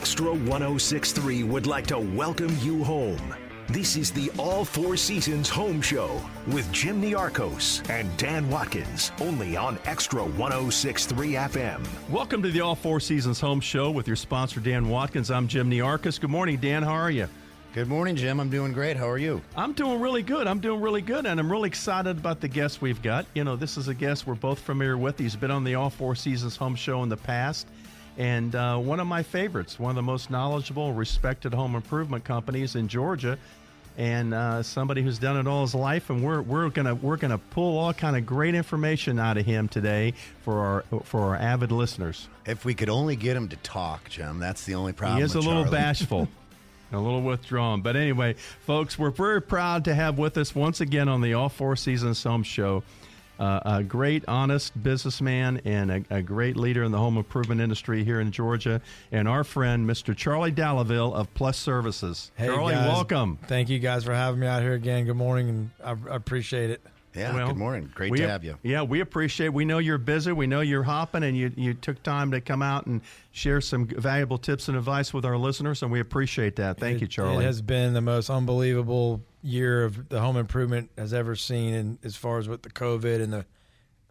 Extra 1063 would like to welcome you home. This is the All Four Seasons Home Show with Jim Niarchos and Dan Watkins, only on Extra 1063 FM. Welcome to the All Four Seasons Home Show with your sponsor, Dan Watkins. I'm Jim Niarchos. Good morning, Dan. How are you? Good morning, Jim. I'm doing great. How are you? I'm doing really good. I'm doing really good, and I'm really excited about the guest we've got. You know, this is a guest we're both familiar with. He's been on the All Four Seasons Home Show in the past, and uh, one of my favorites, one of the most knowledgeable, respected home improvement companies in Georgia, and uh, somebody who's done it all his life. And we're we're gonna we're gonna pull all kind of great information out of him today for our for our avid listeners. If we could only get him to talk, Jim, that's the only problem. He is a little Charlie. bashful. A little withdrawn. But anyway, folks, we're very proud to have with us once again on the All Four Seasons Home Show uh, a great, honest businessman and a, a great leader in the home improvement industry here in Georgia, and our friend, Mr. Charlie Dallaville of Plus Services. Hey, Charlie, guys. welcome. Thank you guys for having me out here again. Good morning, and I, I appreciate it. Yeah. Well, good morning. Great we to have you. Yeah, we appreciate. We know you're busy. We know you're hopping, and you you took time to come out and share some valuable tips and advice with our listeners, and we appreciate that. Thank It- you, Charlie. It has been the most unbelievable year of the home improvement has ever seen, and as far as with the COVID and the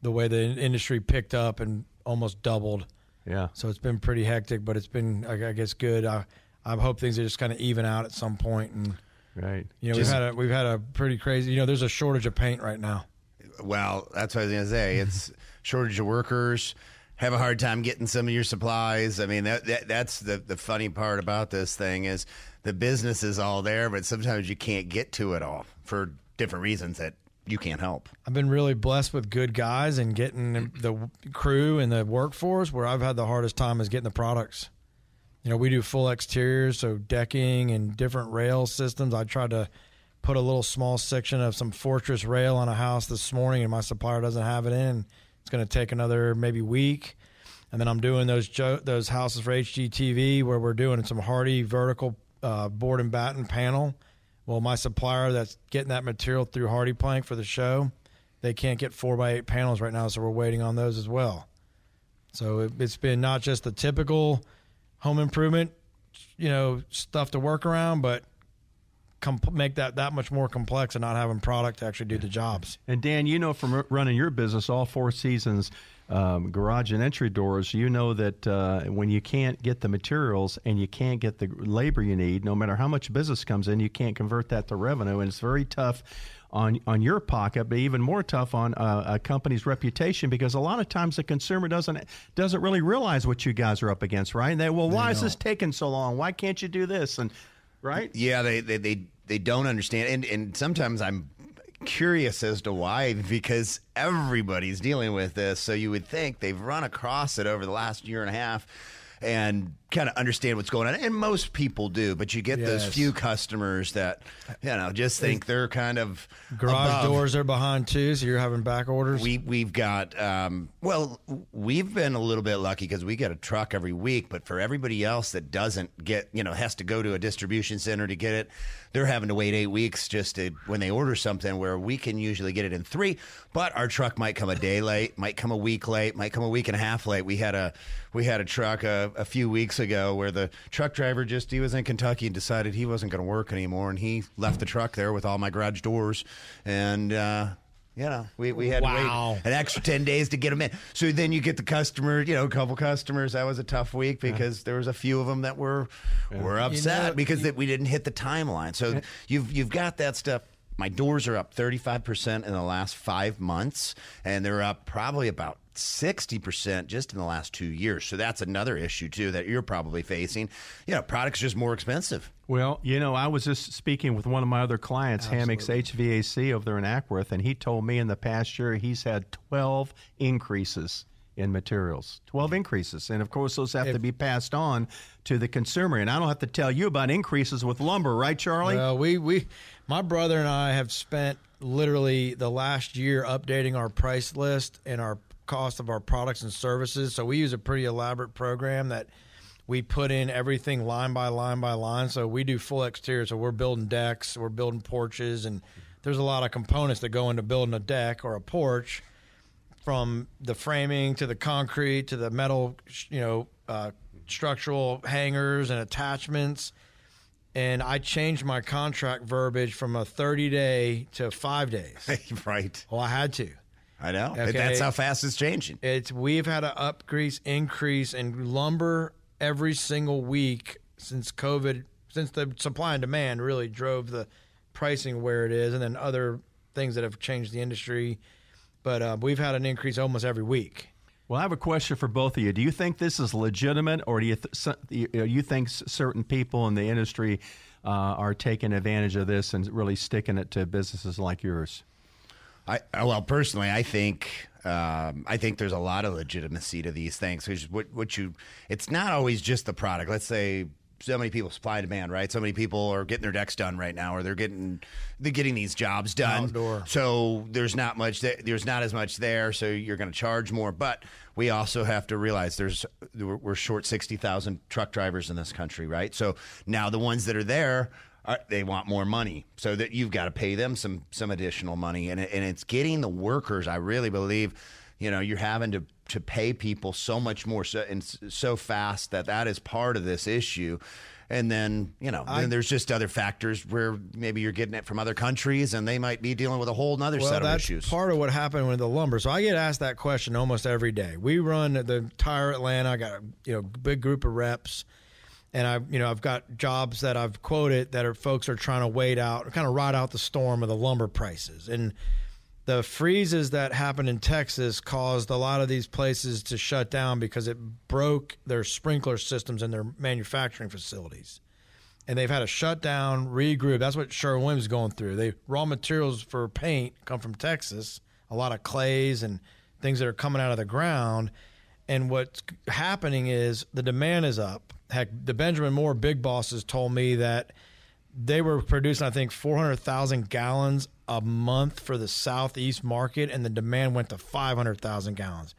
the way the industry picked up and almost doubled. yeah. So it's been pretty hectic, but it's been I I guess good. I I hope things are just kind of even out at some point, and Right. you know Just- we've had a we've had a pretty crazy. You know, there's a shortage of paint right now. Well, that's what I was going to say. It's shortage of workers. Have a hard time getting some of your supplies. I mean, that, that that's the the funny part about this thing is the business is all there, but sometimes you can't get to it all for different reasons that you can't help. I've been really blessed with good guys and getting the crew and the workforce. Where I've had the hardest time is getting the products. You know, we do full exteriors, so decking and different rail systems. I tried to put a little small section of some fortress rail on a house this morning, and my supplier doesn't have it in. It's going to take another maybe week. And then I'm doing those jo- those houses for HGTV where we're doing some Hardie vertical uh, board and batten panel. Well, my supplier that's getting that material through HardiePlank for the show, they can't get four by eight panels right now, so we're waiting on those as well. So it, it's been not just the typical home improvement, you know, stuff to work around, but com- make that that much more complex and not having product to actually do the jobs. And Dan, you know from running your business all four seasons, um, garage and entry doors, you know that uh, when you can't get the materials and you can't get the labor you need, no matter how much business comes in, you can't convert that to revenue, and it's very tough. On, on your pocket, but even more tough on uh, a company's reputation because a lot of times the consumer doesn't doesn't really realize what you guys are up against, right? And they well, why is this taking so long? Why can't you do this? And right? Yeah, they they they, they don't understand, and and sometimes I'm curious as to why because everybody's dealing with this. So you would think they've run across it over the last year and a half. And kind of understand what's going on, and most people do. But you get those few customers that you know just think they're kind of Garage above. doors are behind too, so you're having back orders. We we've got um, well, we've been a little bit lucky because we get a truck every week. But for everybody else that doesn't get, you know, has to go to a distribution center to get it, they're having to wait eight weeks just to when they order something. Where we can usually get it in three, but our truck might come a day late, might come a week late, might come a week and a half late. We had a we had a truck a, a few weeks ago where the truck driver just he was in Kentucky and decided he wasn't going to work anymore, and he left the truck there with all my garage doors and. uh you know, we, we had Wow. to wait an extra 10 days to get them in. So then you get the customer, you know, a couple customers. That was a tough week because there was a few of them that were were upset know, because that we didn't hit the timeline. So you've you've got that stuff. My doors are up 35% in the last 5 months and they're up probably about 60% just in the last 2 years. So that's another issue too that you're probably facing. You know, products just more expensive. Well, you know, I was just speaking with one of my other clients, Hammocks HVAC over there in Acworth, and he told me in the past year he's had 12 increases in materials. 12 increases. And of course, those have to be passed on to the consumer. And I don't have to tell you about increases with lumber, right, Charlie? Well, we, we, my brother and I have spent literally the last year updating our price list and our cost of our products and services. So we use a pretty elaborate program that we put in everything line by line by line. So we do full exterior. So we're building decks, we're building porches, and there's a lot of components that go into building a deck or a porch from the framing to the concrete to the metal, you know, uh, structural hangers and attachments. And I changed my contract verbiage from a 30 day to five days. right. Well, I had to. I know. Okay. That's how fast it's changing. It's we've had an upcrease increase in lumber every single week since COVID, since the supply and demand really drove the pricing where it is, and then other things that have changed the industry. But uh, we've had an increase almost every week. Well, I have a question for both of you. Do you think this is legitimate, or do you th- you you think certain people in the industry uh, are taking advantage of this and really sticking it to businesses like yours? I uh, well, personally, I think um, I think there's a lot of legitimacy to these things. Because what what you, it's not always just the product. Let's say so many people supply and demand, right? So many people are getting their decks done right now, or they're getting they're getting these jobs done. Outdoor. So there's not much. Th- there's not as much there. So you're going to charge more. But we also have to realize there's we're, we're short sixty thousand truck drivers in this country, right? So now the ones that are there. Are, they want more money, so that you've got to pay them some some additional money, and it- and it's getting the workers. I really believe, you know, you're having to to pay people so much more so and so fast that that is part of this issue. And then you know, then there's just other factors where maybe you're getting it from other countries, and they might be dealing with a whole other Well, set of that's issues. part of what happened with the lumber. So I get asked that question almost every day. We run the entire Atlanta. I got a you know big group of reps, and I you know I've got jobs that I've quoted that are folks are trying to wait out, kind of ride out the storm of the lumber prices and. The freezes that happened in Texas caused a lot of these places to shut down because it broke their sprinkler systems in their manufacturing facilities and they've had a shutdown, regroup. That's what Sherwin Williams is going through. They raw materials for paint come from Texas, a lot of clays and things that are coming out of the ground. And what's happening is the demand is up. Heck, the Benjamin Moore big bosses told me that they were producing, I think, 400,000 gallons a month for the Southeast market, and the demand went to 500,000 gallons.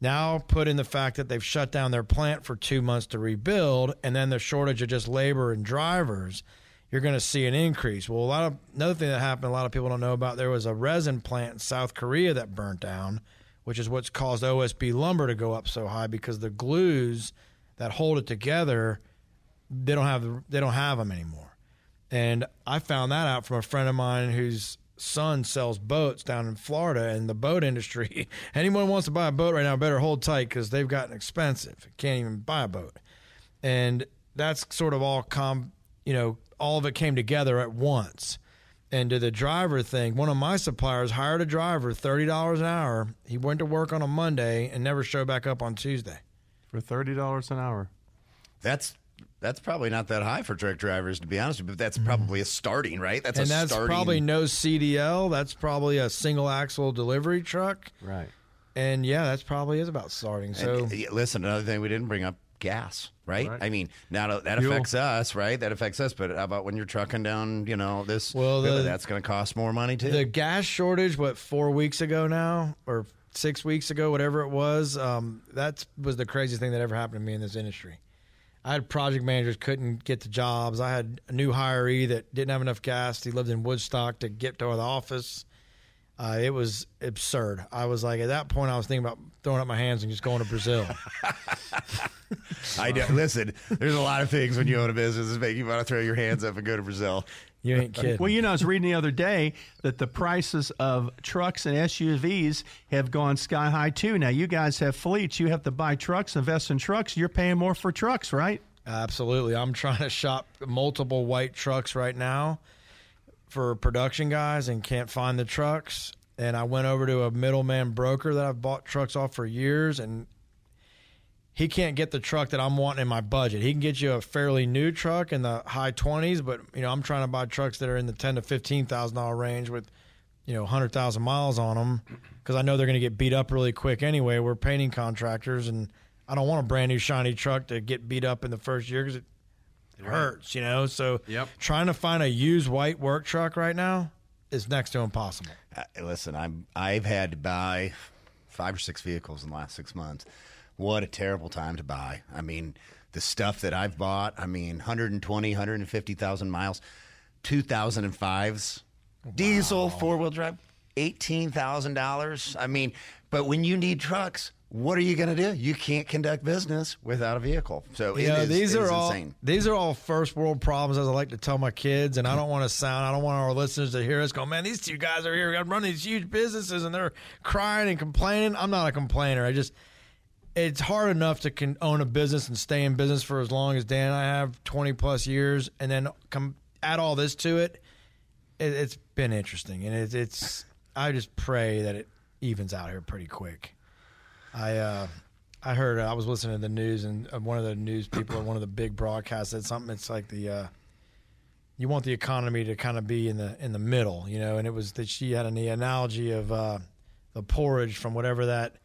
Now, put in the fact that they've shut down their plant for two months to rebuild, and then the shortage of just labor and drivers, you're going to see an increase. Well, a lot of another thing that happened, a lot of people don't know about. There was a resin plant in South Korea that burnt down, which is what's caused OSB lumber to go up so high because the glues that hold it together, they don't have they don't have them anymore. And I found that out from a friend of mine whose son sells boats down in Florida and the boat industry. Anyone wants to buy a boat right now better hold tight because they've gotten expensive. Can't even buy a boat. And that's sort of all com you know, all of it came together at once. And to the driver thing, one of my suppliers hired a driver, thirty dollars an hour. He went to work on a Monday and never showed back up on Tuesday. For $30 an hour. That's that's probably not that high for truck drivers, to be honest with you. But that's probably a starting, right? That's and a that's starting. probably no CDL. That's probably a single axle delivery truck. Right. And yeah, that's probably is about starting. So And, listen, another thing we didn't bring up: gas. Right? Right. I mean, now that Fuel. affects us, right? That affects us. But how about when you're trucking down, you know, this? Well, really, the- that's going to cost more money too. the gas shortage, what four weeks ago now, or six weeks ago, whatever it was, um, that was the craziest thing that ever happened to me in this industry. I had project managers couldn't get the jobs. I had a new hiree that didn't have enough gas. He lived in Woodstock to get to the office. Uh, it was absurd. I was like, at that point, I was thinking about throwing up my hands and just going to Brazil. I do, listen. There's a lot of things when you own a business that make you want to throw your hands up and go to Brazil. You ain't kidding. Well, you know, I was reading the other day that the prices of trucks and SUVs have gone sky high too. Now, you guys have fleets. You have to buy trucks, invest in trucks. You're paying more for trucks, right? Absolutely. I'm trying to shop multiple white trucks right now for production guys and can't find the trucks. And I went over to a middleman broker that I've bought trucks off for years and he can't get the truck that I'm wanting in my budget. He can get you a fairly new truck in the high 20s, but you know, I'm trying to buy trucks that are in the 10 to 15,000 dollar range with you know, 100,000 miles on them because I know they're going to get beat up really quick anyway. We're painting contractors, and I don't want a brand new shiny truck to get beat up in the first year because it, it hurts, you know? So Yep. trying to find a used white work truck right now is next to impossible. Uh, listen, I'm I've had to buy five or six vehicles in the last six months. What a terrible time to buy. I mean, the stuff that I've bought. I mean, 120, 150,000 miles, 2005s, diesel four wheel drive, eighteen thousand dollars. I mean, but when you need trucks. What are you going to do? You can't conduct business without a vehicle. So it You know, is- these are all insane. these are all first world problems, as I like to tell my kids. And I don't want to sound, I don't want our listeners to hear us go, man, these two guys are here, running these huge businesses, and they're crying and complaining. I'm not a complainer. I just it's hard enough to own a business and stay in business for as long as Dan and I have 20 plus years, and then come add all this to it. it it's been interesting, and it's it's. I just pray that it evens out here pretty quick. I uh, I heard I was listening to the news and uh, one of the news people at one of the big broadcasts said something. It's like the uh, you want the economy to kind of be in the in the middle, you know. And it was that she had an, analogy of uh, the porridge from whatever that.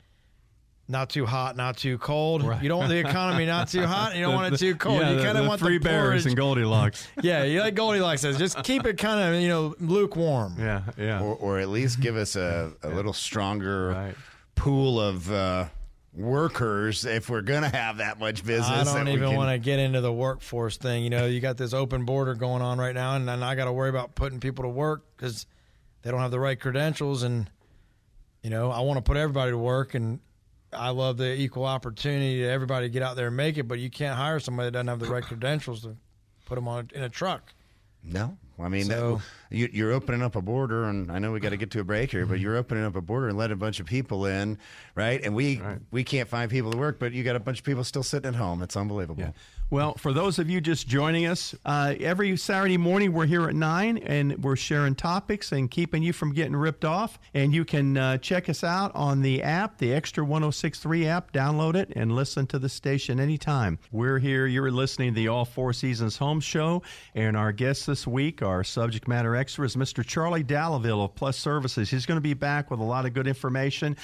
Not too hot, not too cold. You don't want the economy not too hot. and You don't want it too cold. Yeah, you kind of want three the bears porridge. and Goldilocks. yeah, you like Goldilocks says. Just keep it kind of you know lukewarm. yeah, yeah. or, or at least give us a, a little stronger Right. pool of uh, workers if we're going to have that much business. I don't even can- want to get into the workforce thing. You know, you got this open border going on right now, and, and I got to worry about putting people to work because they don't have the right credentials. And you know, I want to put everybody to work, and I love the equal opportunity to everybody get out there and make it. But you can't hire somebody that doesn't have the right credentials to put them on in a truck. No, I mean that- So- you, you're opening up a border, and I know we got to get to a break here, but you're opening up a border and letting a bunch of people in, right? And we we can't find people to work, but you got a bunch of people still sitting at home. It's unbelievable. Yeah. Well, for those of you just joining us, uh, every Saturday morning we're here at 9 and we're sharing topics and keeping you from getting ripped off. And you can uh, check us out on the app, the Extra 1063 app. Download it and listen to the station anytime. We're here. You're listening to the All Four Seasons Home Show. And our guests this week, are subject matter expert, is Mr. Charlie Dallaville of Plus Services. He's going to be back with a lot of good information.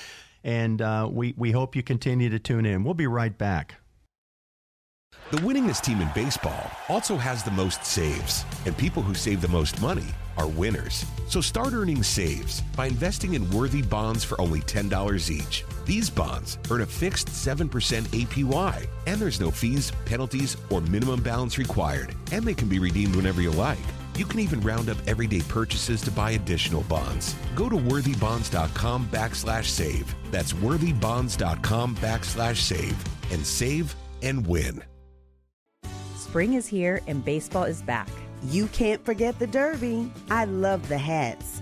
And uh, we, we hope you continue to tune in. We'll be right back. The winningest team in baseball also has the most saves, and people who save the most money are winners. So start earning saves by investing in worthy bonds for only $10 each. These bonds earn a fixed 7% APY, and there's no fees, penalties, or minimum balance required, and they can be redeemed whenever you like. You can even round up everyday purchases to buy additional bonds. Go to worthybonds.com backslash save. That's worthybonds.com backslash save and save and win. Spring is here and baseball is back. You can't forget the Derby. I love the hats.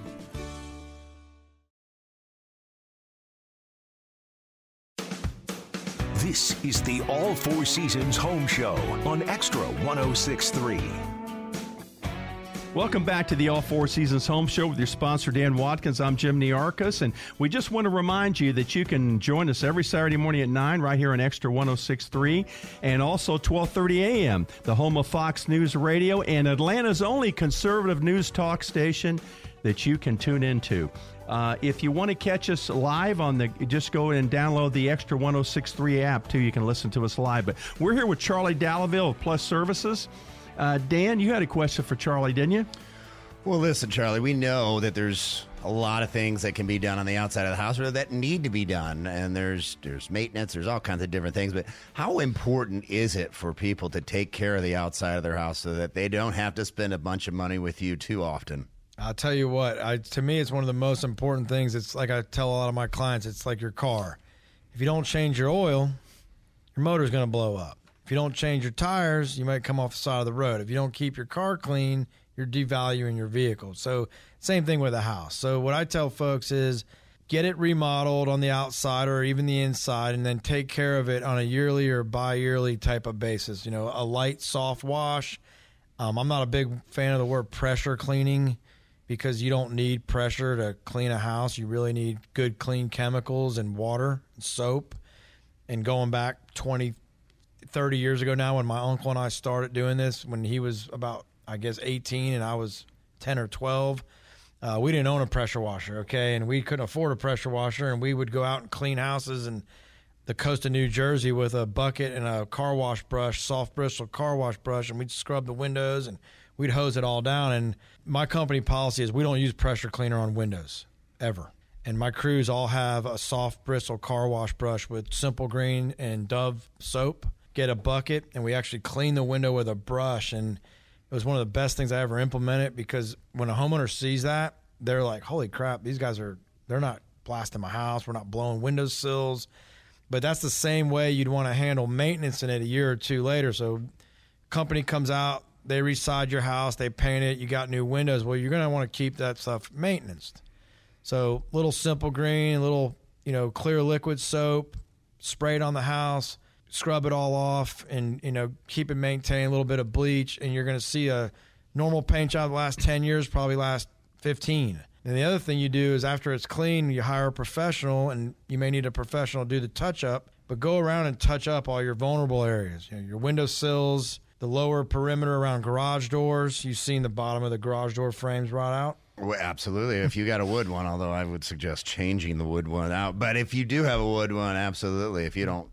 This is the All Four Seasons Home Show on Extra 1063. Welcome back to the All Four Seasons Home Show with your sponsor, Dan Watkins. I'm Jim Niarchos, and we just want to remind you that you can join us every Saturday morning at 9 right here on Extra 1063 and also 1230 a.m., the home of Fox News Radio and Atlanta's only conservative news talk station that you can tune into. Uh, if you want to catch us live on the, just go and download the Extra 1063 app too. You can listen to us live. But we're here with Charlie Dallaville of Plus Services. Uh, Dan, you had a question for Charlie, didn't you? Well, listen, Charlie, we know that there's a lot of things that can be done on the outside of the house or that need to be done and there's there's maintenance, there's all kinds of different things, but how important is it for people to take care of the outside of their house so that they don't have to spend a bunch of money with you too often? I'll tell you what, I, to me, it's one of the most important things. It's like I tell a lot of my clients, it's like your car. If you don't change your oil, your motor's going to blow up. If you don't change your tires, you might come off the side of the road. If you don't keep your car clean, you're devaluing your vehicle. So, same thing with a house. So, what I tell folks is get it remodeled on the outside or even the inside, and then take care of it on a yearly or bi yearly type of basis. You know, a light, soft wash. Um, I'm not a big fan of the word pressure cleaning because you don't need pressure to clean a house. You really need good, clean chemicals and water and soap. And going back 20, 30 years ago now, when my uncle and I started doing this, when he was about, I guess, 18 and I was 10 or 12, uh, we didn't own a pressure washer, okay? And we couldn't afford a pressure washer. And we would go out and clean houses and the coast of New Jersey with a bucket and a car wash brush, soft bristle car wash brush, and we'd scrub the windows and we'd hose it all down. And my company policy is we don't use pressure cleaner on windows ever. And my crews all have a soft bristle car wash brush with simple green and Dove soap. Get a bucket and we actually clean the window with a brush. And it was one of the best things I ever implemented because when a homeowner sees that, they're like, "Holy crap! These guys are they're not blasting my house. We're not blowing window sills." But that's the same way you'd want to handle maintenance in it a year or two later. So, company comes out, they reside your house, they paint it, you got new windows. Well, you're going to want to keep that stuff maintenance. So, little simple green, little you know clear liquid soap, spray it on the house, scrub it all off, and you know keep it maintained. A little bit of bleach, and you're going to see a normal paint job last ten years probably last fifteen. And the other thing you do is after it's clean, you hire a professional, and you may need a professional to do the touch up. But go around and touch up all your vulnerable areas, you know, your window sills, the lower perimeter around garage doors. You've seen the bottom of the garage door frames rot out. Well, absolutely. If you got a wood one, although I would suggest changing the wood one out. But if you do have a wood one, absolutely. If you don't,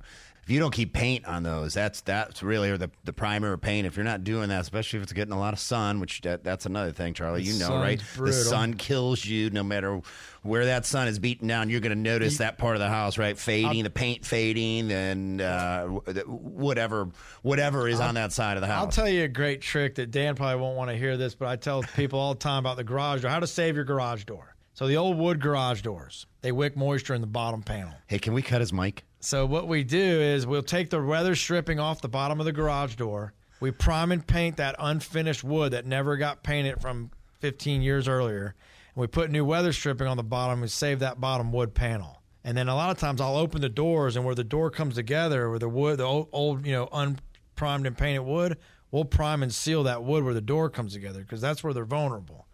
if you don't keep paint on those, that's that's really the the primer paint. If you're not doing that, especially if it's getting a lot of sun, which that, that's another thing, Charlie. The you know, right? brutal. The sun kills you, no matter where that sun is beating down. You're going to notice that part of the house, right? Fading, the paint fading, and uh, whatever whatever is on that side of the house. I'll tell you a great trick that Dan probably won't want to hear this, but I tell people all the time about the garage door, how to save your garage door. So the old wood garage doors, they wick moisture in the bottom panel. hey, can we cut his mic? So what we do is we'll take the weather stripping off the bottom of the garage door. We prime and paint that unfinished wood that never got painted from 15 years earlier. And we put new weather stripping on the bottom and save that bottom wood panel. And then a lot of times I'll open the doors and where the door comes together with the wood, the old, old you know, unprimed and painted wood, we'll prime and seal that wood where the door comes together because that's where they're vulnerable.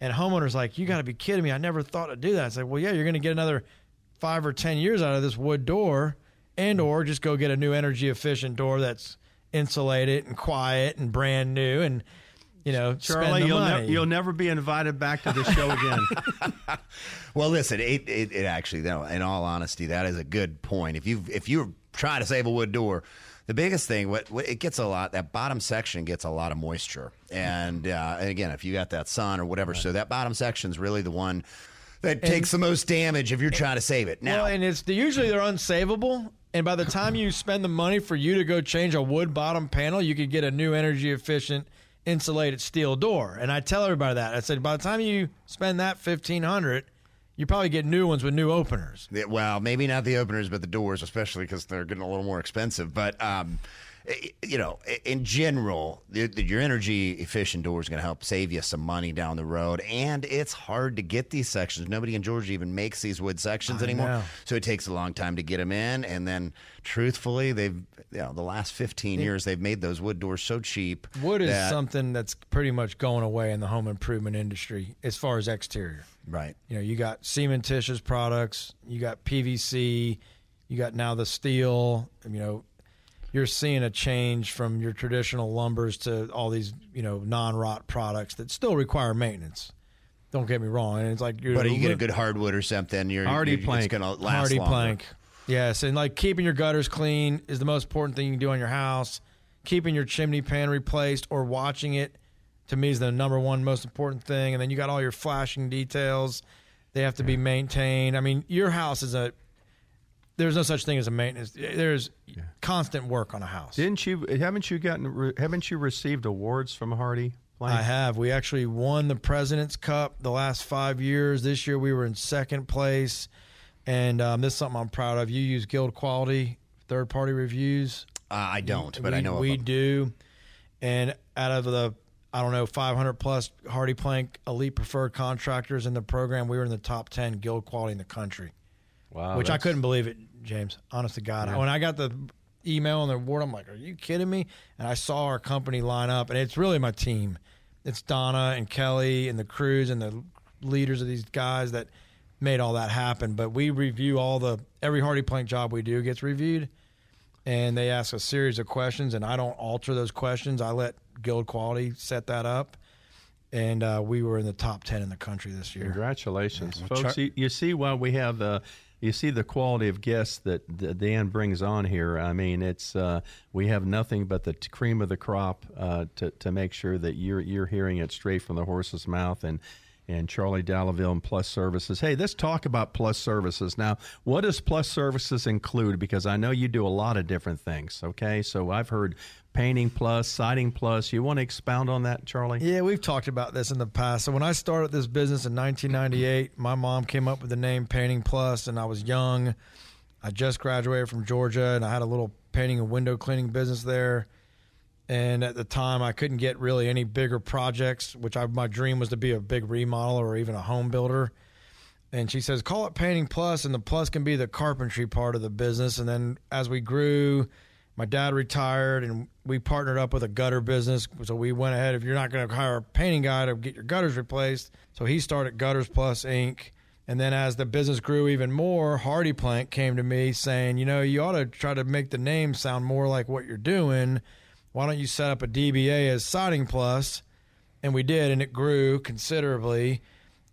And homeowners like, you got to be kidding me! I never thought to do that. It's like, well, yeah, you're going to get another five or ten years out of this wood door, and or just go get a new energy efficient door that's insulated and quiet and brand new, and you know, Charlie, spend the you'll, money. nev- you'll never be invited back to the show again. Well, listen, it, it, it actually, no, in all honesty, that is a good point. If you if you're trying to save a wood door, the biggest thing, what, what it gets a lot, that bottom section gets a lot of moisture, and uh, and again, if you got that sun or whatever, so that bottom section is really the one that takes the most damage if you're trying to save it. Now, Well, and it's usually they're unsavable. And by the time you spend the money for you to go change a wood bottom panel, you could get a new energy efficient insulated steel door. And I tell everybody that I said by the time you spend that fifteen hundred, you probably get new ones with new openers. Yeah, well, maybe not the openers, but the doors, especially because they're getting a little more expensive. But um, Eh, you know, eh, in general, your energy efficient door is going to help save you some money down the road. And it's hard to get these sections. Nobody in Georgia even makes these wood sections I anymore, know. so it takes a long time to get them in. And then, truthfully, they've you know the last fifteen years they've made those wood doors so cheap. Wood is that- something that's pretty much going away in the home improvement industry as far as exterior. right. You know, you got cementitious products, you got PVC, you got now the steel. You know, you're seeing a change from your traditional lumbers to all these you know non-rot products that still require maintenance. Don't get me wrong, and it's like you're But you get a good hardwood or something, you're Hardy you're, plank. It's going to last hardy longer. plank. Yes, and like keeping your gutters clean is the most important thing you can do on your house. Keeping your chimney pan replaced or watching it to me is the number one most important thing. And then you got all your flashing details; they have to be maintained. I mean, your house is a there's no such thing as a maintenance. There's constant work on a house. Didn't you? Haven't you gotten? Haven't you received awards from Hardy? Plank? I have. We actually won the President's Cup the last five years. This year we were in second place, and um, this is something I'm proud of. You use GuildQuality third party reviews. Uh, I don't, but we, I know we them. do. And out of the I don't know, 500 plus HardiePlank elite preferred contractors in the program. We were in the top 10 GuildQuality in the country, Wow, which I couldn't believe it, James. Honest to God. When I got the email and the award, I'm like, are you kidding me? And I saw our company line up, and it's really my team. It's Donna and Kelly and the crews and the leaders of these guys that made all that happen. But we review all the every HardiePlank job we do gets reviewed, and they ask a series of questions, and I don't alter those questions. I let GuildQuality set that up, and uh, we were in the top ten in the country this year. Congratulations, well, folks! Char- you, you see why we have the. You see the quality of guests that Dan brings on here. I mean, it's uh, we have nothing but the cream of the crop uh, to to make sure that you're you're hearing it straight from the horse's mouth. And and Charlie Dallaville and Plus Services. Hey, let's talk about Plus Services now. What does Plus Services include? Because I know you do a lot of different things. Okay, so I've heard painting plus, siding plus. You want to expound on that, Charlie? Yeah, we've talked about this in the past. So when I started this business in 1998, my mom came up with the name Painting Plus, and I was young. I just graduated from Georgia, and I had a little painting and window cleaning business there. And at the time, I couldn't get really any bigger projects, which I, my dream was to be a big remodeler or even a home builder. And she says, call it Painting Plus, and the plus can be the carpentry part of the business. And then as we grew, my dad retired, and we partnered up with a gutter business. So we went ahead. If you're not going to hire a painting guy to get your gutters replaced, so he started Gutters Plus Inc. And then as the business grew even more, HardiePlank came to me saying, you know, you ought to try to make the name sound more like what you're doing. Why don't you set up a DBA as Siding Plus? And we did, and it grew considerably.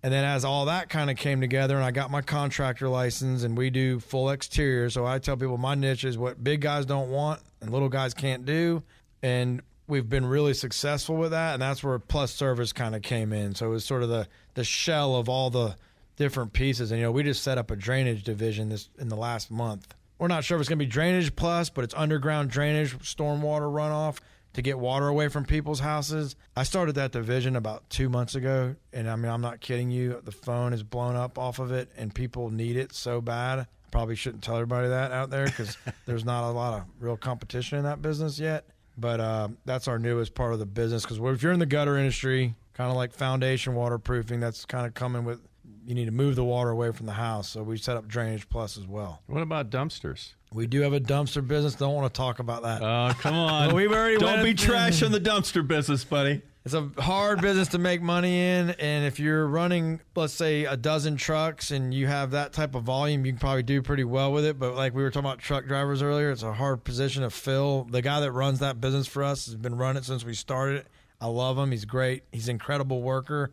And then as all that kind of came together, and I got my contractor license, and we do full exterior. So I tell people my niche is what big guys don't want and little guys can't do. And we've been really successful with that, and that's where Plus Service kind of came in. So it was sort of the the shell of all the different pieces. And you know, we just set up a drainage division this in the last month. We're not sure if it's going to be drainage plus, but it's underground drainage, stormwater runoff to get water away from people's houses. I started that division about two months ago, and I mean, I'm not kidding you. The phone is blown up off of it, and people need it so bad. Probably shouldn't tell everybody that out there because there's not a lot of real competition in that business yet. But uh, that's our newest part of the business because if you're in the gutter industry, kind of like foundation waterproofing, that's kind of coming with you need to move the water away from the house. So we set up Drainage Plus as well. What about dumpsters? We do have a dumpster business. Don't want to talk about that. Oh, come on. We've already Don't be trashing the dumpster business, buddy. It's a hard business to make money in, and if you're running, let's say, a dozen trucks and you have that type of volume, you can probably do pretty well with it. But like we were talking about truck drivers earlier, it's a hard position to fill. The guy that runs that business for us has been running it since we started it. I love him. He's great. He's an incredible worker,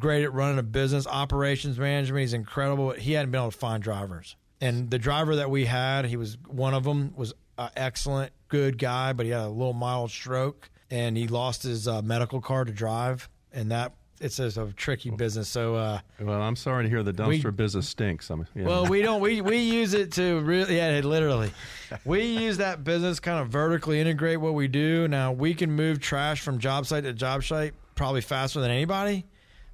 great at running a business, operations management. He's incredible. He hadn't been able to find drivers, and the driver that we had, he was one of them, was an excellent, good guy, but he had a little mild stroke and he lost his uh, medical card to drive, and that it's just a tricky business. So, uh, Well, I'm sorry to hear the dumpster business stinks. I'm, know. well, we don't we we use it to really yeah, literally. We use that business kind of vertically integrate what we do. Now we can move trash from job site to job site probably faster than anybody,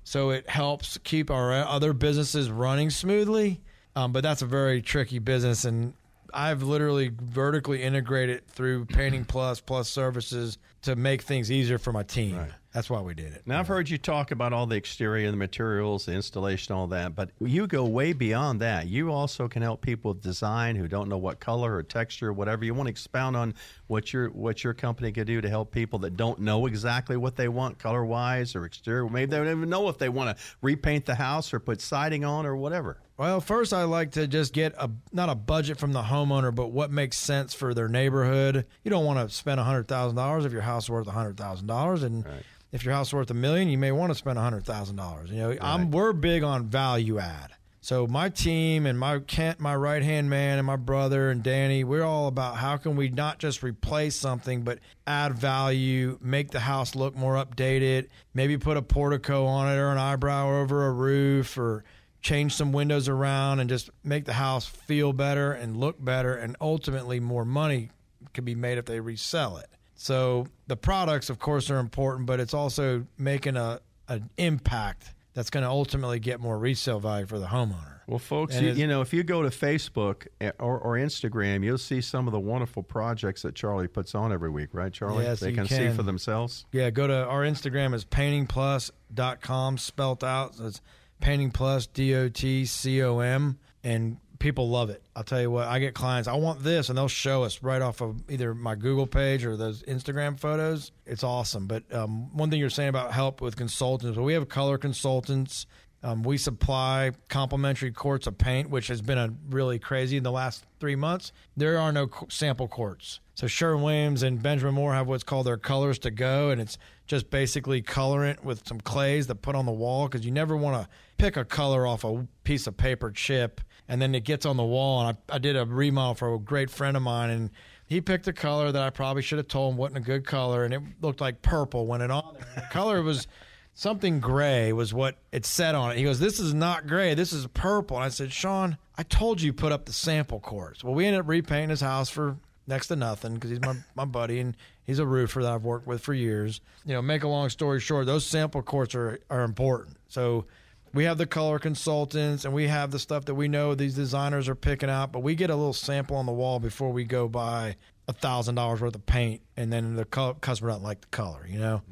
so it helps keep our other businesses running smoothly. Um, but that's a very tricky business, and I've literally vertically integrated through Painting Plus Plus Services to make things easier for my team. That's why we did it. Now I've heard you talk about all the exterior, the materials, the installation, all that, but you go way beyond that. You also can help people with design who don't know what color or texture, or whatever. You want to expound on what your what your company could do to help people that don't know exactly what they want color wise or exterior. Maybe they don't even know if they want to repaint the house or put siding on or whatever. Well, first I like to just get a not a budget from the homeowner, but what makes sense for their neighborhood. You don't want to spend hundred thousand dollars if your house is worth hundred thousand dollars, and if your house is worth a million, you may want to spend hundred thousand dollars. You know, I'm we're big on value add. So my team and my Kent, my right hand man, and my brother and Danny, we're all about how can we not just replace something, but add value, make the house look more updated, maybe put a portico on it or an eyebrow over a roof or change some windows around and just make the house feel better and look better and ultimately more money can be made if they resell it. So the products of course are important, but it's also making a an impact that's going to ultimately get more resale value for the homeowner. Well, folks, you, you know, if you go to Facebook eh, or, or Instagram, you'll see some of the wonderful projects that Charlie puts on every week, right, Charlie? Yes, they you can, see for themselves. Yeah, go to our Instagram is paintingplus.com spelt out. So it's paintingplus D O T C O M and people love it. I'll tell you what, I get clients, I want this and they'll show us right off of either my Google page or those Instagram photos. It's awesome. But um, one thing you're saying about help with consultants, well, we have color consultants. Um, we supply complimentary quarts of paint, which has been a really crazy in the last three months. There are no sample quarts. So Sherwin Williams and Benjamin Moore have what's called their colors to go, and it's just basically colorant with some clays that put on the wall because you never want to pick a color off a piece of paper chip and then it gets on the wall. And I, I did a remodel for a great friend of mine, and he picked a color that I probably should have told him wasn't a good color, and it looked like purple when it on there. The color was something gray was what it said on it. He goes, "This is not gray. This is purple." And I said, "Sean, I told you put up the sample quarts." Well, we ended up repainting his house for next to nothing because he's my, my buddy and he's a roofer that I've worked with for years. You know, make a long story short, those sample quarts are are important. So we have the color consultants and we have the stuff that we know these designers are picking out, but we get a little sample on the wall before we go buy a thousand dollars worth of paint, and then the co- customer doesn't like the color, you know,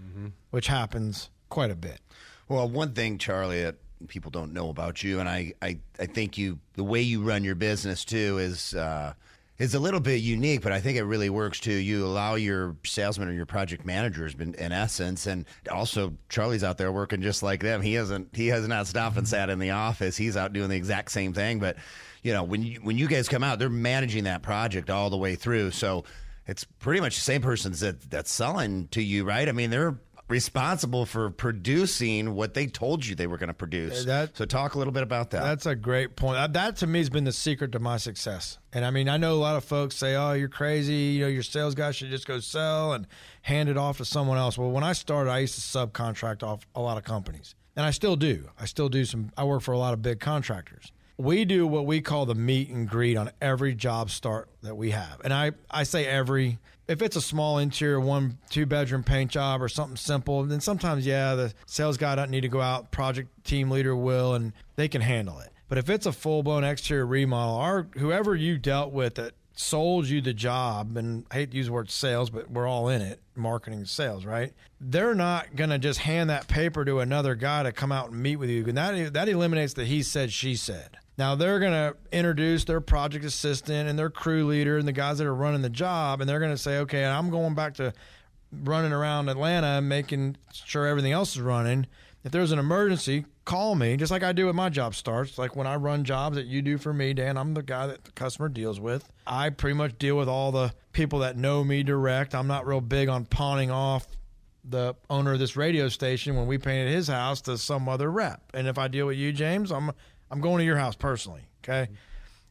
which happens quite a bit. Well, one thing, Charlie, that people don't know about you, and I, I, I think you, the way you run your business too, is uh, is a little bit unique, but I think it really works too. You allow your salesmen or your project managers, in, in essence, and also Charlie's out there working just like them. He hasn't, he has not stopped and mm-hmm. sat in the office. He's out doing the exact same thing, but you know, when you when you guys come out, they're managing that project all the way through. So it's pretty much the same persons that that's selling to you, right? I mean, they're responsible for producing what they told you they were going to produce. That- so talk a little bit about that. That's a great point. Uh, That to me has been the secret to my success. And I mean, I know a lot of folks say, "Oh, you're crazy. You know, your sales guy should just go sell and hand it off to someone else." Well, when I started, I used to subcontract off a lot of companies, and I still do. I still do some. I work for a lot of big contractors. We do what we call the meet and greet on every job start that we have, and I I say every. If it's a small interior one two bedroom paint job or something simple, then sometimes yeah, the sales guy doesn't need to go out. Project team leader will, and they can handle it. But if it's a full blown exterior remodel, our whoever you dealt with that sold you the job, and I hate to use the word sales, but we're all in it, marketing sales, right? They're not gonna just hand that paper to another guy to come out and meet with you, and that that eliminates the he said she said. Now they're gonna introduce their project assistant and their crew leader and the guys that are running the job, and they're gonna say, okay, I'm going back to running around Atlanta and making sure everything else is running. If there's an emergency, call me, just like I do at my job starts. Like when I run jobs that you do for me, Dan, I'm the guy that the customer deals with. I pretty much deal with all the people that know me direct. I'm not real big on pawning off the owner of this radio station when we painted his house to some other rep. And if I deal with you, James, I'm I'm going to your house personally. Okay.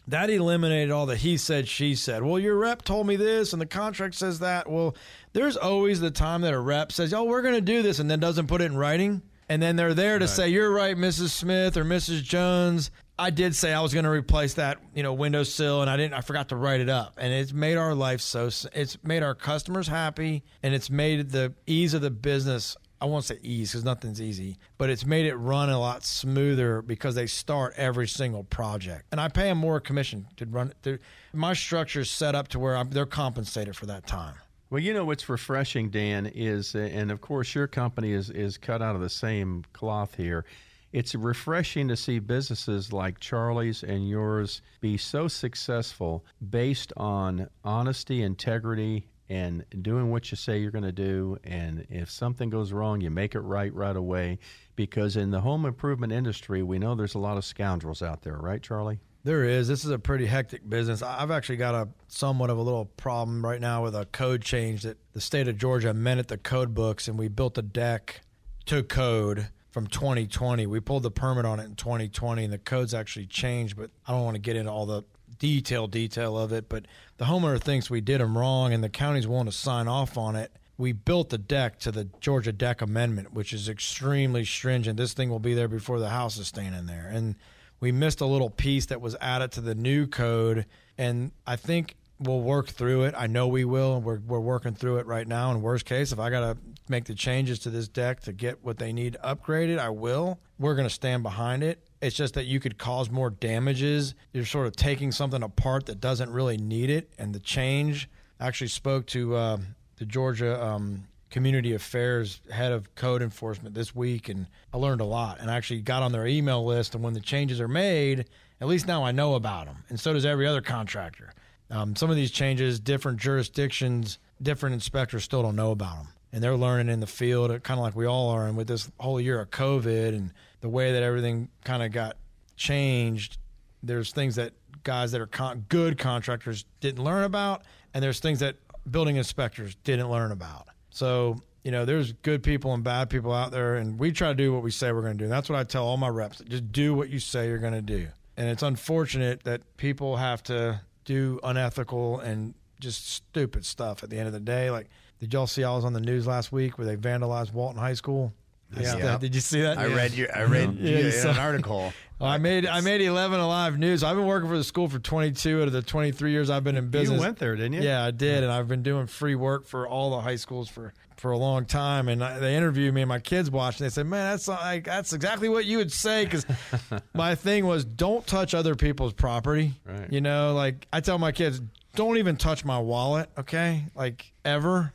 That eliminated all the he said, she said. Well, your rep told me this and the contract says that. Well, there's always the time that a rep says, Oh, we're going to do this, and then doesn't put it in writing. And then they're there to say, You're right, Mrs. Smith or Mrs. Jones. I did say I was going to replace that, you know, windowsill, and I didn't. I forgot to write it up, and it's made our life so. It's made our customers happy, and it's made the ease of the business. I won't say ease because nothing's easy, but it's made it run a lot smoother because they start every single project, and I pay them more commission to run. It to, my structure is set up to where I'm, they're compensated for that time. Well, you know what's refreshing, Dan, is, uh, and of course your company is, is cut out of the same cloth here. It's refreshing to see businesses like Charlie's and yours be so successful based on honesty, integrity, and doing what you say you're going to do. And if something goes wrong, you make it right right away. Because in the home improvement industry, we know there's a lot of scoundrels out there, right, Charlie? There is. This is a pretty hectic business. I've actually got a somewhat of a little problem right now with a code change that the state of Georgia amended the code books, and we built a deck to code from 2020. We pulled the permit on it in 2020, and the code's actually changed. But I don't want to get into all the detail detail of it. But the homeowner thinks we did them wrong, and the county's willing to sign off on it. We built the deck to the Georgia Deck Amendment, which is extremely stringent. This thing will be there before the house is standing there, and we missed a little piece that was added to the new code and i think we'll work through it i know we will and we're, we're working through it right now in worst case if i got to make the changes to this deck to get what they need upgraded i will we're going to stand behind it It's just that you could cause more damages. You're sort of taking something apart that doesn't really need it. And the change I actually spoke to uh, the Georgia um, Community Affairs head of code enforcement this week, and I learned a lot. And I actually got on their email list. And when the changes are made, at least now I know about them. And so does every other contractor. Um, some of these changes, different jurisdictions, different inspectors still don't know about them. And they're learning in the field, kind of like we all are. And with this whole year of COVID and the way that everything kind of got changed, there's things that guys that are con- good contractors didn't learn about, and there's things that building inspectors didn't learn about. So, you know, there's good people and bad people out there, and we try to do what we say we're going to do. And that's what I tell all my reps just do what you say you're going to do. And it's unfortunate that people have to do unethical and just stupid stuff at the end of the day. Like, did y'all see I was on the news last week where they vandalized Walton High School? Yeah. Yeah. Did you see that? I Yeah. read your I read Yeah, you- you saw- an article. Well, I made I made Eleven Alive News. I've been working for the school for 22 out of the 23 years I've been in business. You went there, didn't you? Yeah, I did, and I've been doing free work for all the high schools for for a long time. And I, they interviewed me, and my kids watched. And they said, "Man, that's like that's exactly what you would say." Because my thing was, don't touch other people's property. Right. You know, like I tell my kids, don't even touch my wallet. Okay, like ever.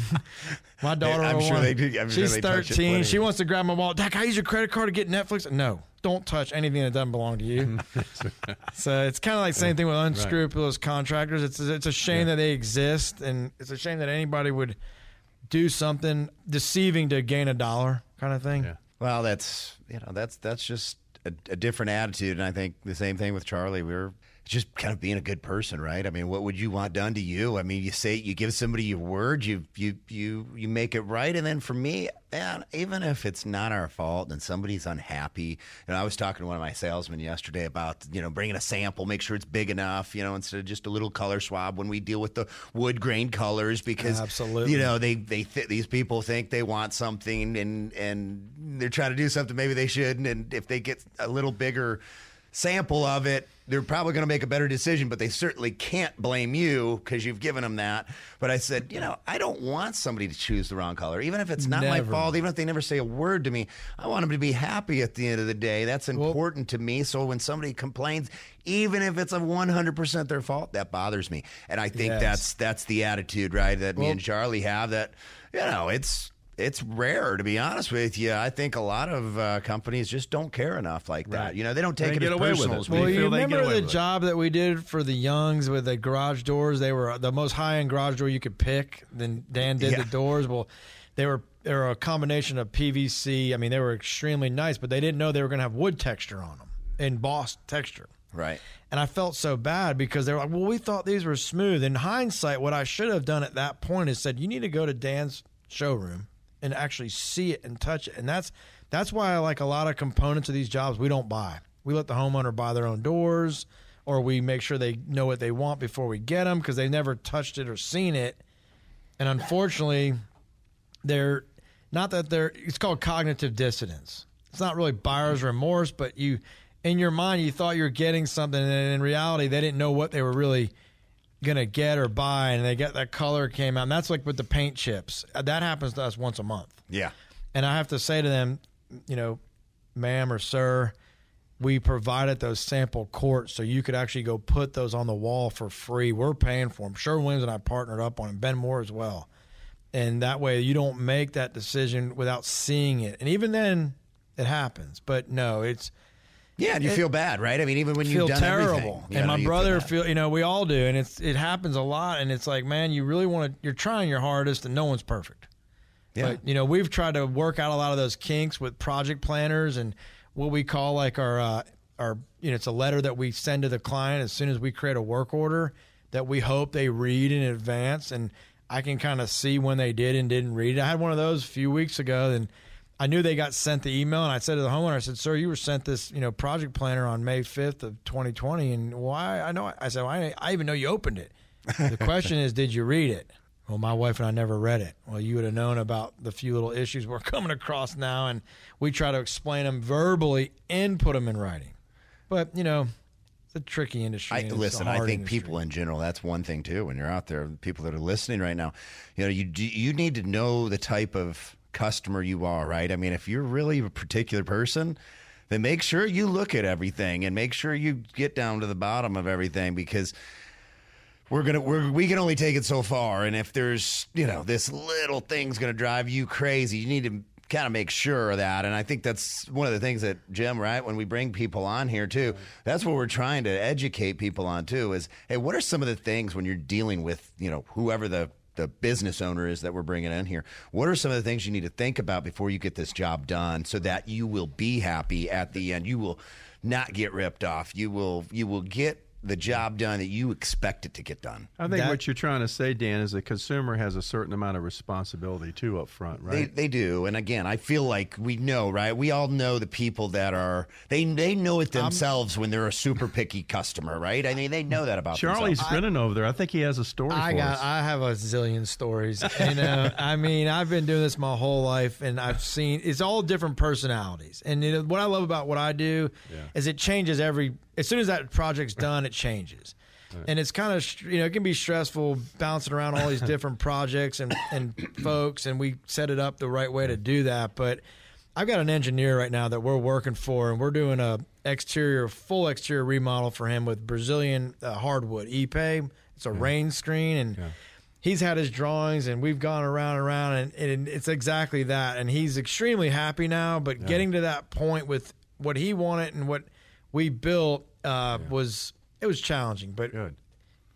my daughter, I'm sure want- they do- I'm sure she's they 13. She wants to grab my wallet. Dad, can I use your credit card to get Netflix? No, don't touch anything that doesn't belong to you. so it's kind of like same thing with unscrupulous contractors. It's it's a shame that they exist, and it's a shame that anybody would do something deceiving to gain a dollar, kind of thing. Yeah. Well, that's you know that's that's just a, a different attitude, and I think the same thing with Charlie. We're just kind of being a good person, right? I mean, what would you want done to you? I mean, you say you give somebody your word, you you you you make it right, and then for me, man, even if it's not our fault and somebody's unhappy, and I was talking to one of my salesmen yesterday about you know bringing a sample, make sure it's big enough, you know, instead of just a little color swab when we deal with the wood grain colors because Absolutely. you know they they th- these people think they want something and and they're trying to do something maybe they shouldn't and if they get a little bigger sample of it they're probably going to make a better decision but they certainly can't blame you because you've given them that. But i said you know i don't want somebody to choose the wrong color even if it's not my fault even if they never say a word to me. I want them to be happy at the end of the day. That's important to me. So when somebody complains even if it's a 100% their fault that bothers me. And i think Yes. that's that's the attitude right that me and Charlie have that you know it's it's rare to be honest with you. I think a lot of uh, companies just don't care enough like that. Right. You know, they don't take They it get as away with personal. it. Well, you remember the with it. job that we did for the Youngs with the garage doors? They were the most high end garage door you could pick. Then Dan did Yeah. the doors. Well, they were they were a combination of PVC. I mean, they were extremely nice, but they didn't know they were going to have wood texture on them, embossed texture. Right. And I felt so bad because they were like, well, we thought these were smooth. In hindsight, what I should have done at that point is said, you need to go to Dan's showroom and actually see it and touch it. And that's that's why I like a lot of components of these jobs we don't buy. We let the homeowner buy their own doors or we make sure they know what they want before we get them because they've never touched it or seen it. And unfortunately, they're not that they're it's called cognitive dissonance. It's not really buyer's remorse, but you in your mind you thought you were getting something and in reality they didn't know what they were really gonna get or buy and they get that color came out. And that's like with the paint chips. Uh, That happens to us once a month. Yeah. And I have to say to them, you know, ma'am or sir, we provided those sample quarts so you could actually go put those on the wall for free. We're paying for them. Sherwin Williams and I partnered up on it, Ben Moore as well. And that way you don't make that decision without seeing it. And even then, it happens. But no, it's Yeah, and you It- feel bad, right? I mean, even when feel you've done terrible. everything, you and know, my feel brother bad. feel, you know, we all do, and it's it happens a lot. And it's like, man, you really want to. You're trying your hardest, and no one's perfect. Yeah. But you know, we've tried to work out a lot of those kinks with project planners and what we call like our uh, our you know, it's a letter that we send to the client as soon as we create a work order that we hope they read in advance, and I can kind of see when they did and didn't read it. I had one of those a few weeks ago, and I knew they got sent the email, and I said to the homeowner, I said, "Sir, you were sent this, you know, project planner on May fifth of 2020, and why? I know." I said, well, I, "I even know you opened it." The question is, did you read it? Well, my wife and I never read it. Well, you would have known about the few little issues we're coming across now, and we try to explain them verbally and put them in writing. But you know, it's a tricky industry. I, and it's a listen, I think industry. people in general, that's one thing too. When you're out there, people that are listening right now, you know, you you need to know the type of customer you are, right? I mean, if you're really a particular person, then make sure you look at everything and make sure you get down to the bottom of everything because we're gonna we're, we can only take it so far and if there's you know this little thing's gonna drive you crazy you need to kind of make sure of that and i think that's one of the things that jim right when we bring people on here too that's what we're trying to educate people on too is hey what are some of the things when you're dealing with you know whoever the the business owner is that we're bringing in here. What are some of the things you need to think about before you get this job done so that you will be happy at the end? You will not get ripped off. You will you will get the job done that you expect it to get done. I think That- what you're trying to say, Dan, is the consumer has a certain amount of responsibility too up front, right? they do, and again, I feel like we know, right? We all know the people that are they they know it themselves when they're a super picky customer, right? I mean, they know that about Charlie's themselves. grinning over there. I think he has a story I for got. us. I have a zillion stories. You know, I mean, I've been doing this my whole life, and I've seen it's all different personalities. And you know, what I love about what I do is it changes every. As soon as that project's done, it changes. And it's kind of you know it can be stressful bouncing around all these different projects and and folks, and we set it up the right way to do that. But I've got an engineer right now that we're working for, and we're doing a exterior, full exterior remodel for him with Brazilian uh, hardwood Ipe. It's a rain screen, and he's had his drawings, and we've gone around and around, and, and it's exactly that. And he's extremely happy now. But getting to that point with what he wanted and what we built uh, was it was challenging. But Good.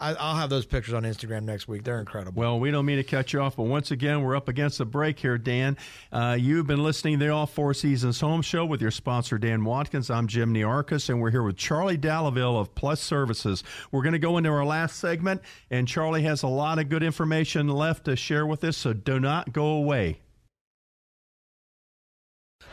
I, I'll have those pictures on Instagram next week. They're incredible. Well, we don't mean to cut you off, but once again, we're up against the break here, Dan. Uh, you've been listening to the All Four Seasons Home Show with your sponsor, Dan Watkins. I'm Jim Nearchus, and we're here with Charlie Dallaville of Plus Services. We're going to go into our last segment, and Charlie has a lot of good information left to share with us, so do not go away.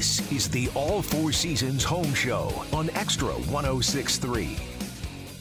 This is the All Four Seasons Home Show on Extra 1063.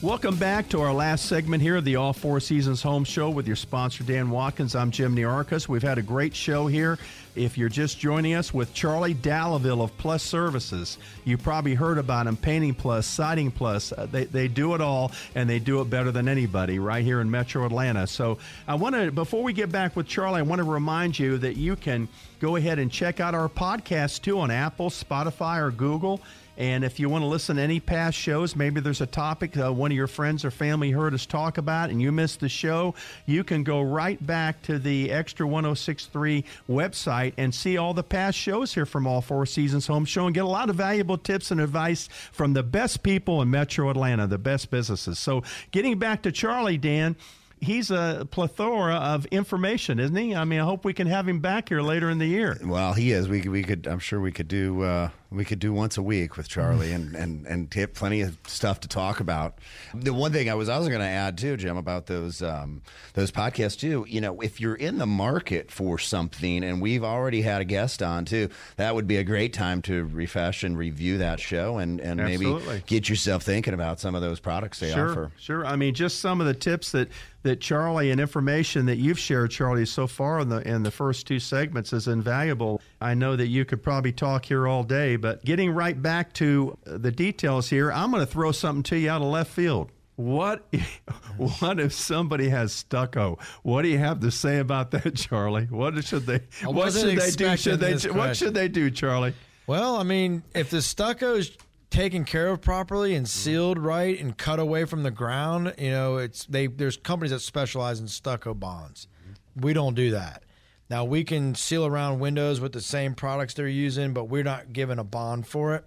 Welcome back to our last segment here of the All Four Seasons Home Show with your sponsor, Dan Watkins. I'm Jim Nearchus. We've had a great show here. If you're just joining us with Charlie Dallaville of Plus Services, you probably heard about him, Painting Plus, Siding Plus. Uh, they, they do it all, and they do it better than anybody right here in Metro Atlanta. So I want to, before we get back with Charlie, I want to remind you that you can go ahead and check out our podcast too on Apple, Spotify, or Google. And if you want to listen to any past shows, maybe there's a topic uh, one of your friends or family heard us talk about and you missed the show, you can go right back to the Extra 1063 website and see all the past shows here from All Four Seasons Home Show and get a lot of valuable tips and advice from the best people in Metro Atlanta, the best businesses. So, getting back to Charlie, Dan. He's a plethora of information, isn't he? I mean, I hope we can have him back here later in the year. Well, he is. We we could. I'm sure we could do. Uh, we could do once a week with Charlie and and and tip plenty of stuff to talk about. The one thing I was also going to add too, Jim, about those um, those podcasts too. You know, if you're in the market for something, and we've already had a guest on too, that would be a great time to refresh and review that show and and maybe get yourself thinking about some of those products they sure, offer. Sure. I mean, just some of the tips that, that Charlie and information that you've shared, Charlie, so far in the in the first two segments is invaluable. I know that you could probably talk here all day, but getting right back to uh, the details here, I'm going to throw something to you out of left field. What, what if somebody has stucco? What do you have to say about that, Charlie? What should they? What should they do? Should they? What question. should they do, Charlie? Well, I mean, if the stucco is taken care of properly and mm-hmm. sealed right and cut away from the ground, you know, it's they. There's companies that specialize in stucco bonds. Mm-hmm. We don't do that. Now we can seal around windows with the same products they're using, but we're not given a bond for it.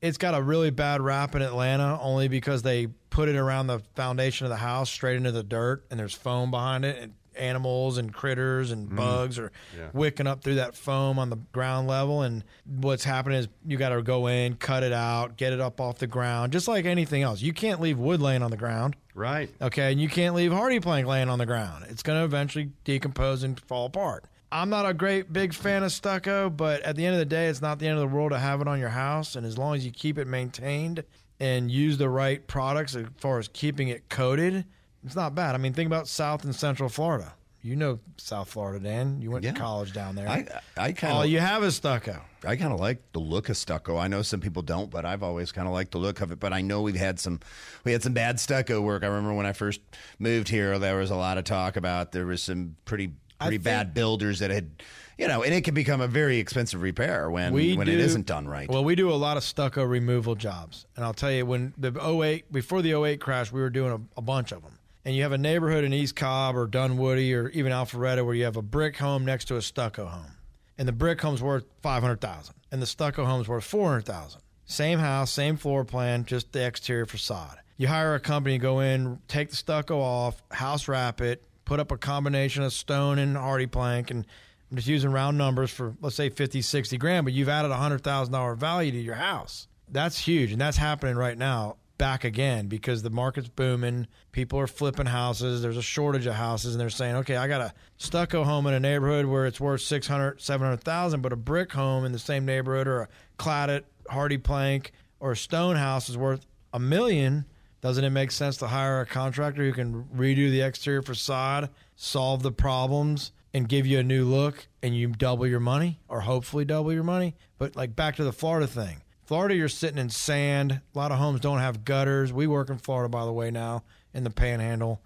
It's got a really bad rap in Atlanta only because they put it around the foundation of the house straight into the dirt and there's foam behind it and animals and critters and Mm. bugs are wicking up through that foam on the ground level and what's happening is you got to go in, cut it out, get it up off the ground just like anything else. You can't leave wood laying on the ground. Right. Okay, and you can't leave HardiePlank laying on the ground. It's going to eventually decompose and fall apart. I'm not a great big fan of stucco, but at the end of the day, it's not the end of the world to have it on your house. And as long as you keep it maintained and use the right products as far as keeping it coated, it's not bad. I mean, think about South and Central Florida. You know South Florida, Dan. You went Yeah. to college down there. I I kind All you have is stucco. I kind of like the look of stucco. I know some people don't, but I've always kind of liked the look of it. But I know we've had some, we had some bad stucco work. I remember when I first moved here, there was a lot of talk about there was some pretty pretty think- bad builders that had, you know, and it can become a very expensive repair when when do, it isn't done right. Well, we do a lot of stucco removal jobs, and I'll tell you when the 08 before the 08 crash, we were doing a, a bunch of them. And you have a neighborhood in East Cobb or Dunwoody or even Alpharetta where you have a brick home next to a stucco home, and the brick home's worth five hundred thousand, and the stucco home's worth four hundred thousand. Same house, same floor plan, just the exterior facade. You hire a company, go in, take the stucco off, house wrap it, put up a combination of stone and HardiePlank, and I'm just using round numbers for let's say 50, 60 grand, but you've added a hundred thousand dollar value to your house. That's huge, and that's happening right now. Back again because the market's booming. People are flipping houses. There's a shortage of houses, and they're saying, "Okay, I got a stucco home in a neighborhood where it's worth 600, 700,000, but a brick home in the same neighborhood or a cladded HardiePlank or a stone house is worth a million. Doesn't it make sense to hire a contractor who can redo the exterior facade, solve the problems, and give you a new look, and you double your money or hopefully double your money? But like back to the Florida thing. Florida, you're sitting in sand. A lot of homes don't have gutters. We work in Florida, by the way, now in the Panhandle,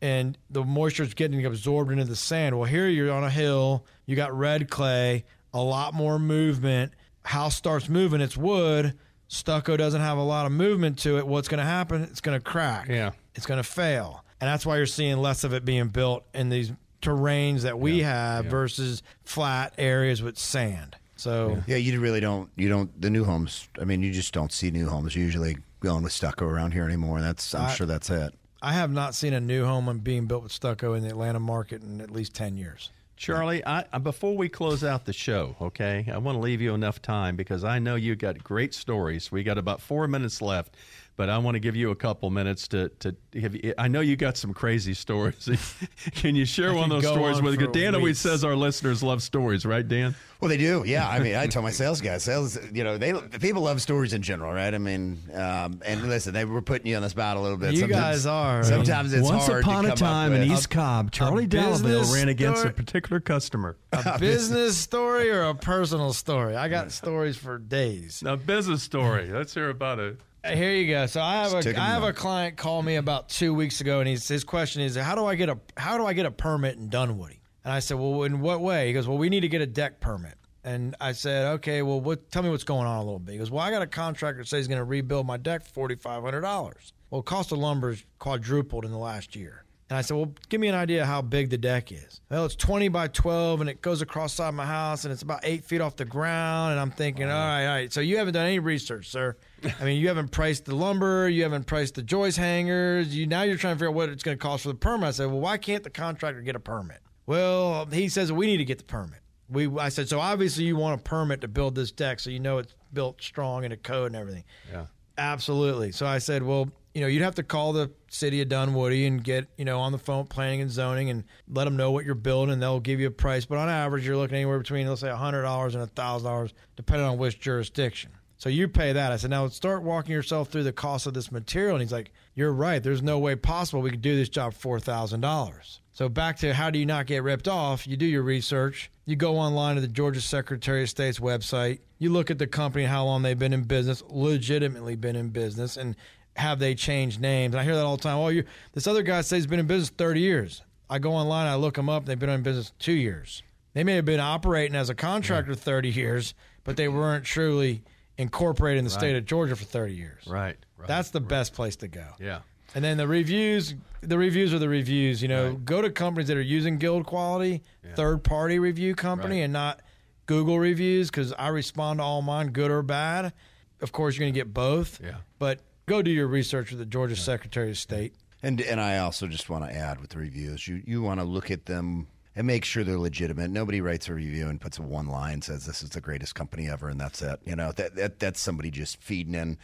and the moisture's getting absorbed into the sand. Well, here you're on a hill. You got red clay, a lot more movement. House starts moving. It's wood. Stucco doesn't have a lot of movement to it. What's going to happen? It's going to crack. Yeah. It's going to fail, and that's why you're seeing less of it being built in these terrains that we have versus flat areas with sand. So yeah, you really don't. You don't. The new homes. I mean, you just don't see new homes usually going with stucco around here anymore. That's. I'm I- sure that's it. I have not seen a new home being built with stucco in the Atlanta market in at least ten years. Charlie, I, I- before we close out the show, okay, I want to leave you enough time because I know you got great stories. We got about four minutes left, but I want to give you a couple minutes to to give. You, I know you got some crazy stories. Can you share I one of those stories on with for Dan? Always says our listeners love stories, right, Dan? Well, they do. Yeah. I mean, I tell my sales guys, sales, you know, they people love stories in general, right? I mean, um, and listen, they were putting you on the spot a little bit. You Sometimes- guys are. Sometimes it's Once hard upon to a time in. East Cobb, Charlie business Dallaville Ran against story- a particular customer. A business story or a personal story? I got stories for days. A business story. Let's hear about it. Uh, here you go. So I have Just a I have a client call me about two weeks ago, and he's, his question is, how do I get a how do I get a permit in Dunwoody? And I said, well, in what way? He goes, well, we need to get a deck permit. And I said, okay, well, what? Tell me what's going on a little bit. He goes, well, I got a contractor that says he's going to rebuild my deck for forty five hundred dollars. Well, cost of lumber is quadrupled in the last year. And I said, well, give me an idea how big the deck is. Well, it's 20 by 12 and it goes across side of my house and it's about eight feet off the ground. And I'm thinking, all right, all right. So you haven't done any research, sir. I mean, you haven't priced the lumber, you haven't priced the joist hangers. You now you're trying to figure out what it's going to cost for the permit. I said, well, why can't the contractor get a permit? Well, he says we need to get the permit. We, I said, so obviously you want a permit to build this deck, so you know it's built strong and a code and everything. Yeah. Absolutely. So I said, well, you know, you'd have to call the city of Dunwoody and get, you know, on the phone planning and zoning and let them know what you're building and they'll give you a price. But on average, you're looking anywhere between, let's say, $100 and $1,000, depending on which jurisdiction. So you pay that. I said, now start walking yourself through the cost of this material. And he's like, you're right. There's no way possible we could do this job for $4,000. So back to how do you not get ripped off? You do your research. You go online to the Georgia Secretary of State's website. You look at the company, how long they've been in business, legitimately been in business, and have they changed names? And I hear that all the time. Oh, you this other guy says he's been in business 30 years. I go online, I look them up. They've been in business two years. They may have been operating as a contractor 30 years, but they weren't truly incorporated in the state of Georgia for 30 years. Right. right That's the best place to go. Yeah. And then the reviews, the reviews are the reviews. You know, go to companies that are using GuildQuality, third party review company, Right. and not Google reviews because I respond to all mine, good or bad. Of course, you're going to get both. Yeah. But go do your research with the Georgia Secretary of State. And and I also just want to add with the reviews, you you want to look at them and make sure they're legitimate. Nobody writes a review and puts a one line says this is the greatest company ever and that's it. You know that that that's somebody just feeding in,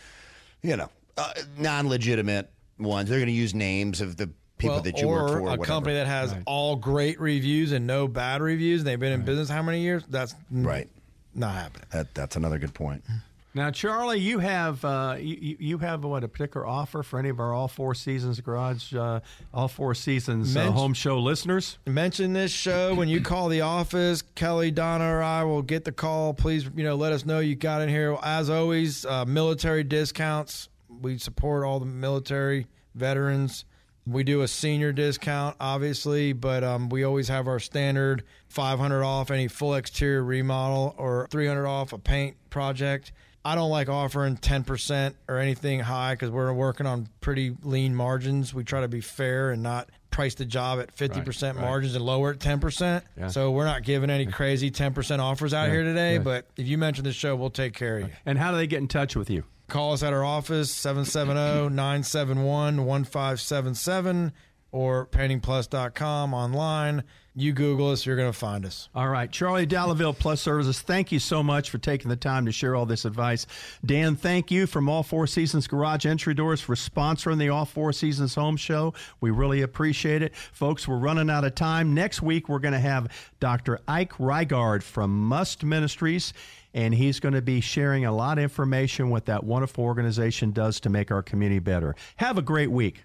you know, uh, non legitimate ones. They're going to use names of the people Well, that you or work for. or a whatever. company that has all great reviews and no bad reviews, and they've been in business how many years? That's n- right. not happening. That that's another good point. Now, Charlie, you have uh, you, you- have what a particular offer for any of our all four seasons garage, uh, all four seasons uh, home show listeners. mention this show when you call the office. Kelly, Donna, or I will get the call. Please, you know, let us know you got in here. As always, uh, military discounts. We support all the military veterans. We do a senior discount, obviously, but um, we always have our standard 500 off any full exterior remodel or 300 off a paint project. I don't like offering 10% or anything high because we're working on pretty lean margins. We try to be fair and not price the job at 50% margins and lower at 10%. Yeah. So we're not giving any crazy 10% offers out here today, yeah. but if you mention the show, we'll take care of you. And how do they get in touch with you? Call us at our office, 770-971-1577 or paintingplus.com online. You Google us, you're going to find us. All right, Charlie Dallaville Plus Services, thank you so much for taking the time to share all this advice. Dan, thank you from All Four Seasons Garage Entry Doors for sponsoring the All Four Seasons Home Show. We really appreciate it. Folks, we're running out of time. Next week, we're going to have Dr. Ike Reighard from Must Ministries, and he's going to be sharing a lot of information what that wonderful organization does to make our community better. Have a great week.